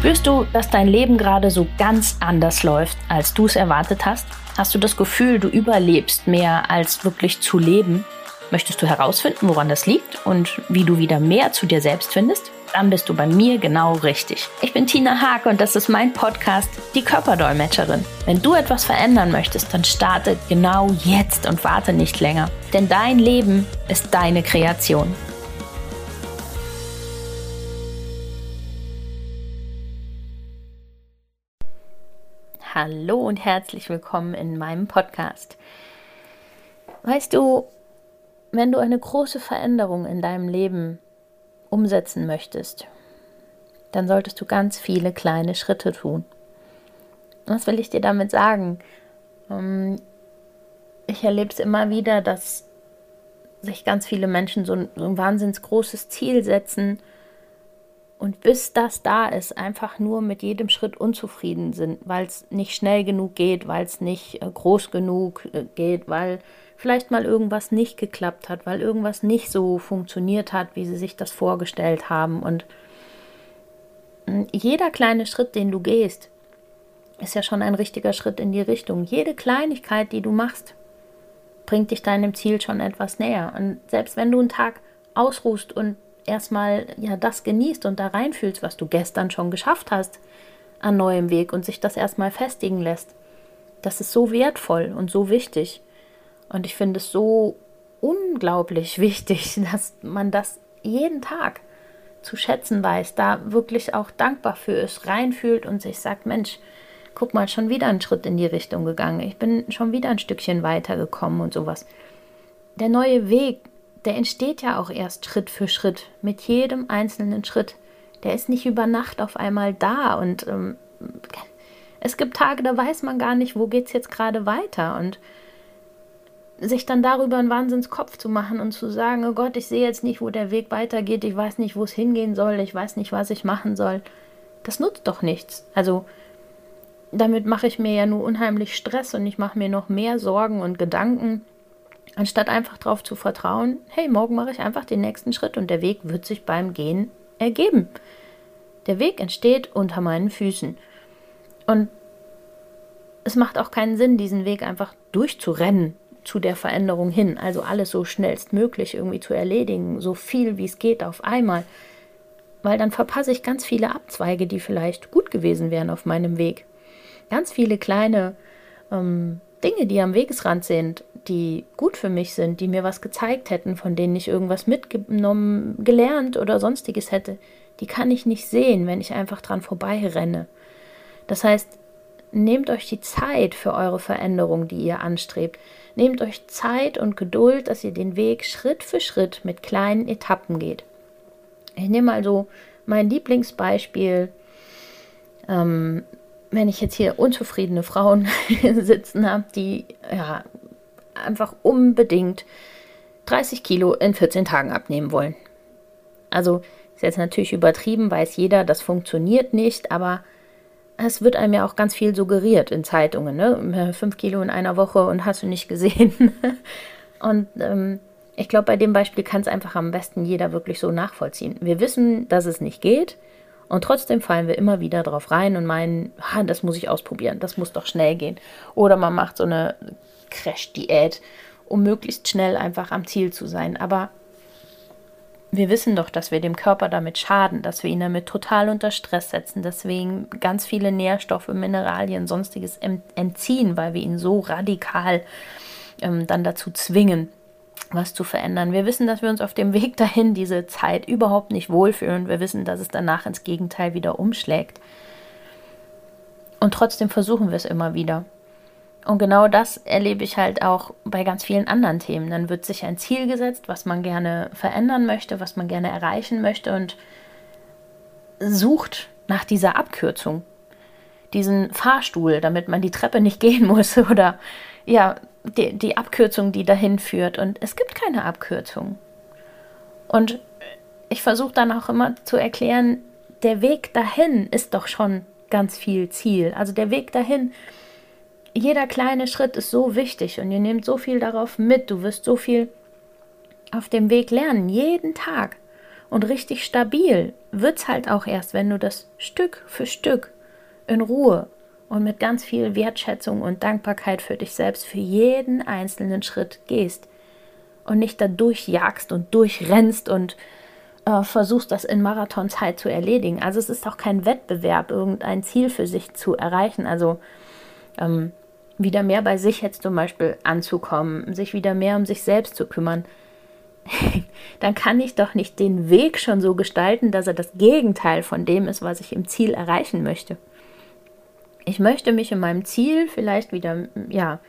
Spürst du, dass dein Leben gerade so ganz anders läuft, als du es erwartet hast? Hast du das Gefühl, du überlebst mehr als wirklich zu leben? Möchtest du herausfinden, woran das liegt und wie du wieder mehr zu dir selbst findest? Dann bist du bei mir genau richtig. Ich bin Tina Haag und das ist mein Podcast, die Körperdolmetscherin. Wenn du etwas verändern möchtest, dann starte genau jetzt und warte nicht länger. Denn dein Leben ist deine Kreation. Hallo und herzlich willkommen in meinem Podcast. Weißt du, wenn du eine große Veränderung in deinem Leben umsetzen möchtest, dann solltest du ganz viele kleine Schritte tun. Was will ich dir damit sagen? Ähm, ich erlebe es immer wieder, dass sich ganz viele Menschen so ein, so ein wahnsinns großes Ziel setzen und bis das da ist, einfach nur mit jedem Schritt unzufrieden sind, weil es nicht schnell genug geht, weil es nicht äh, groß genug äh, geht, weil vielleicht mal irgendwas nicht geklappt hat, weil irgendwas nicht so funktioniert hat, wie sie sich das vorgestellt haben. Und hm, jeder kleine Schritt, den du gehst, ist ja schon ein richtiger Schritt in die Richtung. Jede Kleinigkeit, die du machst, bringt dich deinem Ziel schon etwas näher. Und selbst wenn du einen Tag ausruhst und erstmal ja das genießt und da reinfühlst, was du gestern schon geschafft hast an neuem Weg und sich das erstmal festigen lässt. Das ist so wertvoll und so wichtig. Und ich finde es so unglaublich wichtig, dass man das jeden Tag zu schätzen weiß, da wirklich auch dankbar für ist, reinfühlt und sich sagt, Mensch, guck mal, schon wieder einen Schritt in die Richtung gegangen. Ich bin schon wieder ein Stückchen weitergekommen und sowas. Der neue Weg, der entsteht ja auch erst Schritt für Schritt, mit jedem einzelnen Schritt. Der ist nicht über Nacht auf einmal da und ähm, es gibt Tage, da weiß man gar nicht, wo geht es jetzt gerade weiter und sich dann darüber einen Wahnsinnskopf zu machen und zu sagen, oh Gott, ich sehe jetzt nicht, wo der Weg weitergeht, ich weiß nicht, wo es hingehen soll, ich weiß nicht, was ich machen soll, das nutzt doch nichts. Also damit mache ich mir ja nur unheimlich Stress und ich mache mir noch mehr Sorgen und Gedanken Anstatt einfach darauf zu vertrauen, hey, morgen mache ich einfach den nächsten Schritt und der Weg wird sich beim Gehen ergeben. Der Weg entsteht unter meinen Füßen. Und es macht auch keinen Sinn, diesen Weg einfach durchzurennen zu der Veränderung hin. Also alles so schnellstmöglich irgendwie zu erledigen, so viel wie es geht auf einmal. Weil dann verpasse ich ganz viele Abzweige, die vielleicht gut gewesen wären auf meinem Weg. Ganz viele kleine ähm, Dinge, die am Wegesrand sind, die gut für mich sind, die mir was gezeigt hätten, von denen ich irgendwas mitgenommen, gelernt oder sonstiges hätte, die kann ich nicht sehen, wenn ich einfach dran vorbei renne. Das heißt, nehmt euch die Zeit für eure Veränderung, die ihr anstrebt. Nehmt euch Zeit und Geduld, dass ihr den Weg Schritt für Schritt mit kleinen Etappen geht. Ich nehme also mein Lieblingsbeispiel ähm, wenn ich jetzt hier unzufriedene Frauen sitzen habe, die ja einfach unbedingt 30 Kilo in 14 Tagen abnehmen wollen. Also ist jetzt natürlich übertrieben, weiß jeder, das funktioniert nicht, aber es wird einem ja auch ganz viel suggeriert in Zeitungen, ne? Fünf Kilo in einer Woche und hast du nicht gesehen. und ähm, ich glaube, bei dem Beispiel kann es einfach am besten jeder wirklich so nachvollziehen. Wir wissen, dass es nicht geht. Und trotzdem fallen wir immer wieder drauf rein und meinen, ah, das muss ich ausprobieren, das muss doch schnell gehen. Oder man macht so eine Crash-Diät, um möglichst schnell einfach am Ziel zu sein. Aber wir wissen doch, dass wir dem Körper damit schaden, dass wir ihn damit total unter Stress setzen, ihm ganz viele Nährstoffe, Mineralien, sonstiges entziehen, weil wir ihn so radikal ähm, dann dazu zwingen, was zu verändern. Wir wissen, dass wir uns auf dem Weg dahin diese Zeit überhaupt nicht wohlfühlen. Wir wissen, dass es danach ins Gegenteil wieder umschlägt. Und trotzdem versuchen wir es immer wieder. Und genau das erlebe ich halt auch bei ganz vielen anderen Themen. Dann wird sich ein Ziel gesetzt, was man gerne verändern möchte, was man gerne erreichen möchte und sucht nach dieser Abkürzung, diesen Fahrstuhl, damit man die Treppe nicht gehen muss oder ja, die, die Abkürzung, die dahin führt. Und es gibt keine Abkürzung. Und ich versuche dann auch immer zu erklären, der Weg dahin ist doch schon ganz viel Ziel. Also der Weg dahin, jeder kleine Schritt ist so wichtig und ihr nehmt so viel darauf mit. Du wirst so viel auf dem Weg lernen, jeden Tag. Und richtig stabil wird es halt auch erst, wenn du das Stück für Stück in Ruhe und mit ganz viel Wertschätzung und Dankbarkeit für dich selbst für jeden einzelnen Schritt gehst und nicht da durchjagst und durchrennst und äh, versuchst, das in Marathonzeit zu erledigen. Also es ist auch kein Wettbewerb, irgendein Ziel für sich zu erreichen. Also ähm, wieder mehr bei sich jetzt zum Beispiel anzukommen, sich wieder mehr um sich selbst zu kümmern. dann kann ich doch nicht den Weg schon so gestalten, dass er das Gegenteil von dem ist, was ich im Ziel erreichen möchte. Ich möchte mich in meinem Ziel vielleicht wieder, ja,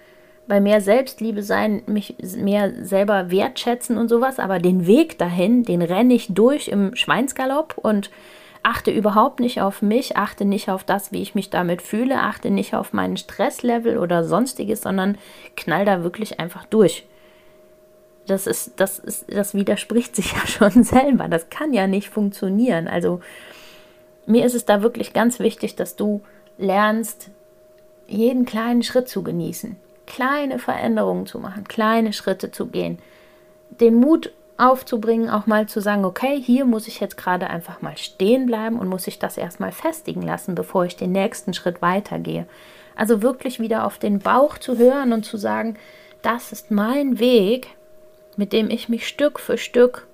bei mehr Selbstliebe sein, mich mehr selber wertschätzen und sowas, aber den Weg dahin, den renne ich durch im Schweinsgalopp und achte überhaupt nicht auf mich, achte nicht auf das, wie ich mich damit fühle, achte nicht auf meinen Stresslevel oder sonstiges, sondern knall da wirklich einfach durch das ist, das ist, das widerspricht sich ja schon selber. Das kann ja nicht funktionieren. Also mir ist es da wirklich ganz wichtig, dass du lernst, jeden kleinen Schritt zu genießen, kleine Veränderungen zu machen, kleine Schritte zu gehen, den Mut aufzubringen, auch mal zu sagen, okay, hier muss ich jetzt gerade einfach mal stehen bleiben und muss ich das erstmal festigen lassen, bevor ich den nächsten Schritt weitergehe. Also wirklich wieder auf den Bauch zu hören und zu sagen, das ist mein Weg, mit dem ich mich Stück für Stück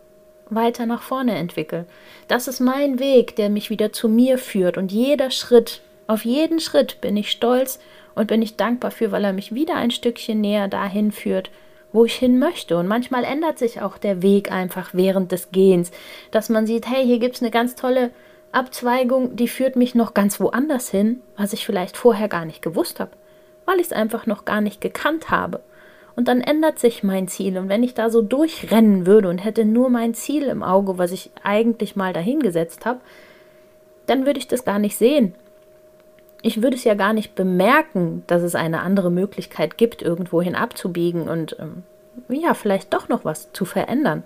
weiter nach vorne entwickle. Das ist mein Weg, der mich wieder zu mir führt. Und jeder Schritt, auf jeden Schritt bin ich stolz und bin ich dankbar für, weil er mich wieder ein Stückchen näher dahin führt, wo ich hin möchte. Und manchmal ändert sich auch der Weg einfach während des Gehens, dass man sieht, hey, hier gibt es eine ganz tolle Abzweigung, die führt mich noch ganz woanders hin, was ich vielleicht vorher gar nicht gewusst habe, weil ich es einfach noch gar nicht gekannt habe und dann ändert sich mein Ziel. Und wenn ich da so durchrennen würde und hätte nur mein Ziel im Auge, was ich eigentlich mal dahingesetzt habe, dann würde ich das gar nicht sehen. Ich würde es ja gar nicht bemerken, dass es eine andere Möglichkeit gibt, irgendwohin abzubiegen und ähm, ja, vielleicht doch noch was zu verändern.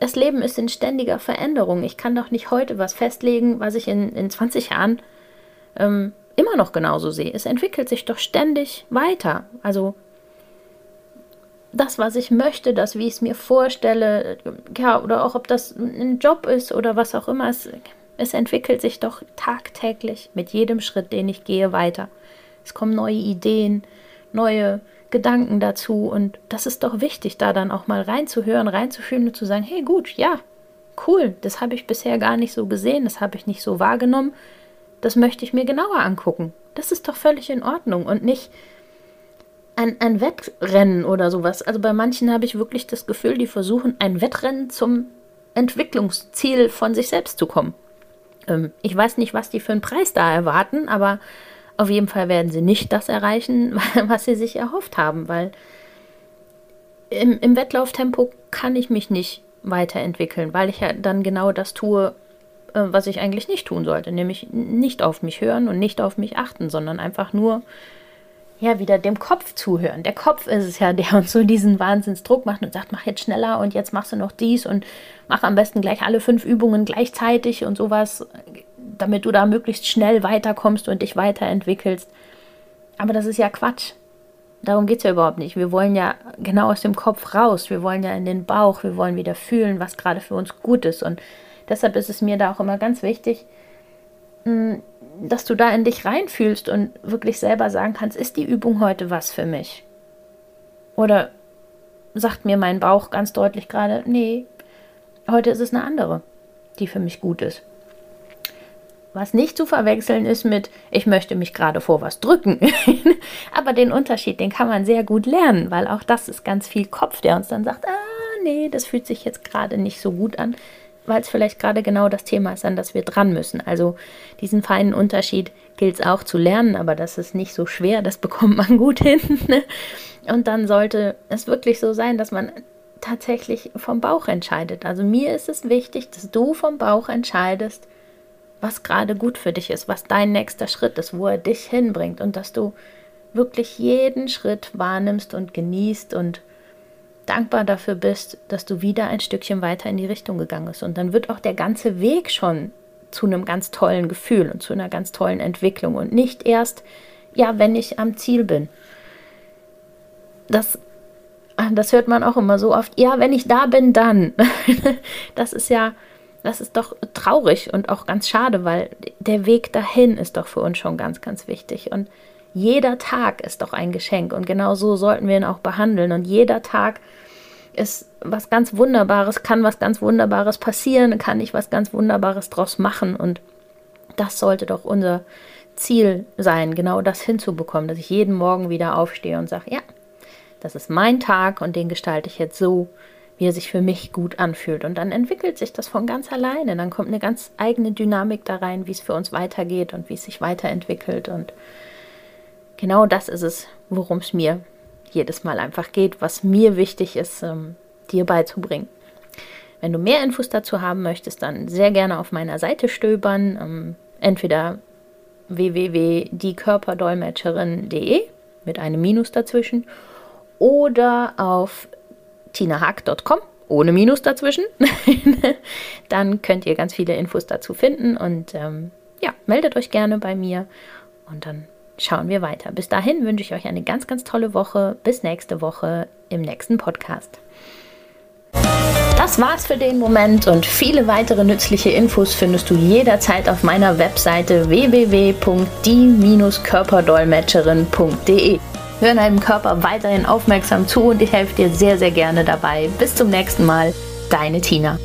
Das Leben ist in ständiger Veränderung. Ich kann doch nicht heute was festlegen, was ich in, in 20 Jahren ähm, immer noch genauso sehe. Es entwickelt sich doch ständig weiter. Also das, was ich möchte, das, wie ich es mir vorstelle, ja, oder auch ob das ein Job ist oder was auch immer, es, es entwickelt sich doch tagtäglich mit jedem Schritt, den ich gehe, weiter. Es kommen neue Ideen, neue Gedanken dazu und das ist doch wichtig, da dann auch mal reinzuhören, reinzufühlen und zu sagen, hey gut, ja, cool, das habe ich bisher gar nicht so gesehen, das habe ich nicht so wahrgenommen, das möchte ich mir genauer angucken. Das ist doch völlig in Ordnung und nicht, ein, ein Wettrennen oder sowas. Also bei manchen habe ich wirklich das Gefühl, die versuchen, ein Wettrennen zum Entwicklungsziel von sich selbst zu kommen. Ähm, ich weiß nicht, was die für einen Preis da erwarten, aber auf jeden Fall werden sie nicht das erreichen, was sie sich erhofft haben, weil im, im Wettlauftempo kann ich mich nicht weiterentwickeln, weil ich ja dann genau das tue, äh, was ich eigentlich nicht tun sollte, nämlich nicht auf mich hören und nicht auf mich achten, sondern einfach nur ja, wieder dem Kopf zuhören. Der Kopf ist es ja, der uns so diesen Wahnsinnsdruck macht und sagt, mach jetzt schneller und jetzt machst du noch dies und mach am besten gleich alle fünf Übungen gleichzeitig und sowas, damit du da möglichst schnell weiterkommst und dich weiterentwickelst. Aber das ist ja Quatsch. Darum geht es ja überhaupt nicht. Wir wollen ja genau aus dem Kopf raus. Wir wollen ja in den Bauch. Wir wollen wieder fühlen, was gerade für uns gut ist. Und deshalb ist es mir da auch immer ganz wichtig, hm, dass du da in dich reinfühlst und wirklich selber sagen kannst, ist die Übung heute was für mich? Oder sagt mir mein Bauch ganz deutlich gerade, nee, heute ist es eine andere, die für mich gut ist. Was nicht zu verwechseln ist mit, ich möchte mich gerade vor was drücken. Aber den Unterschied, den kann man sehr gut lernen, weil auch das ist ganz viel Kopf, der uns dann sagt, ah, nee, das fühlt sich jetzt gerade nicht so gut an weil es vielleicht gerade genau das Thema ist, an das wir dran müssen. Also diesen feinen Unterschied gilt es auch zu lernen, aber das ist nicht so schwer, das bekommt man gut hin. Ne? Und dann sollte es wirklich so sein, dass man tatsächlich vom Bauch entscheidet. Also mir ist es wichtig, dass du vom Bauch entscheidest, was gerade gut für dich ist, was dein nächster Schritt ist, wo er dich hinbringt und dass du wirklich jeden Schritt wahrnimmst und genießt und dankbar dafür bist, dass du wieder ein Stückchen weiter in die Richtung gegangen bist. Und dann wird auch der ganze Weg schon zu einem ganz tollen Gefühl und zu einer ganz tollen Entwicklung und nicht erst, ja, wenn ich am Ziel bin. Das, das hört man auch immer so oft. Ja, wenn ich da bin, dann. das ist ja das ist doch traurig und auch ganz schade, weil der Weg dahin ist doch für uns schon ganz, ganz wichtig. Und jeder Tag ist doch ein Geschenk und genau so sollten wir ihn auch behandeln. Und jeder Tag ist was ganz Wunderbares, kann was ganz Wunderbares passieren, kann ich was ganz Wunderbares draus machen. Und das sollte doch unser Ziel sein, genau das hinzubekommen, dass ich jeden Morgen wieder aufstehe und sage, ja, das ist mein Tag und den gestalte ich jetzt so, wie er sich für mich gut anfühlt. Und dann entwickelt sich das von ganz alleine. Dann kommt eine ganz eigene Dynamik da rein, wie es für uns weitergeht und wie es sich weiterentwickelt. Und genau das ist es, worum es mir jedes Mal einfach geht, was mir wichtig ist, ähm, dir beizubringen. Wenn du mehr Infos dazu haben möchtest, dann sehr gerne auf meiner Seite stöbern. Ähm, entweder www.diekörperdolmetscherin.de mit einem Minus dazwischen oder auf tinahack.com ohne Minus dazwischen. Dann könnt ihr ganz viele Infos dazu finden und ähm, ja, meldet euch gerne bei mir und dann schauen wir weiter. Bis dahin wünsche ich euch eine ganz, ganz tolle Woche. Bis nächste Woche im nächsten Podcast. Das war's für den Moment und viele weitere nützliche Infos findest du jederzeit auf meiner Webseite www.die-körperdolmetscherin.de. Hör deinem Körper weiterhin aufmerksam zu und ich helfe dir sehr, sehr gerne dabei. Bis zum nächsten Mal, deine Tina.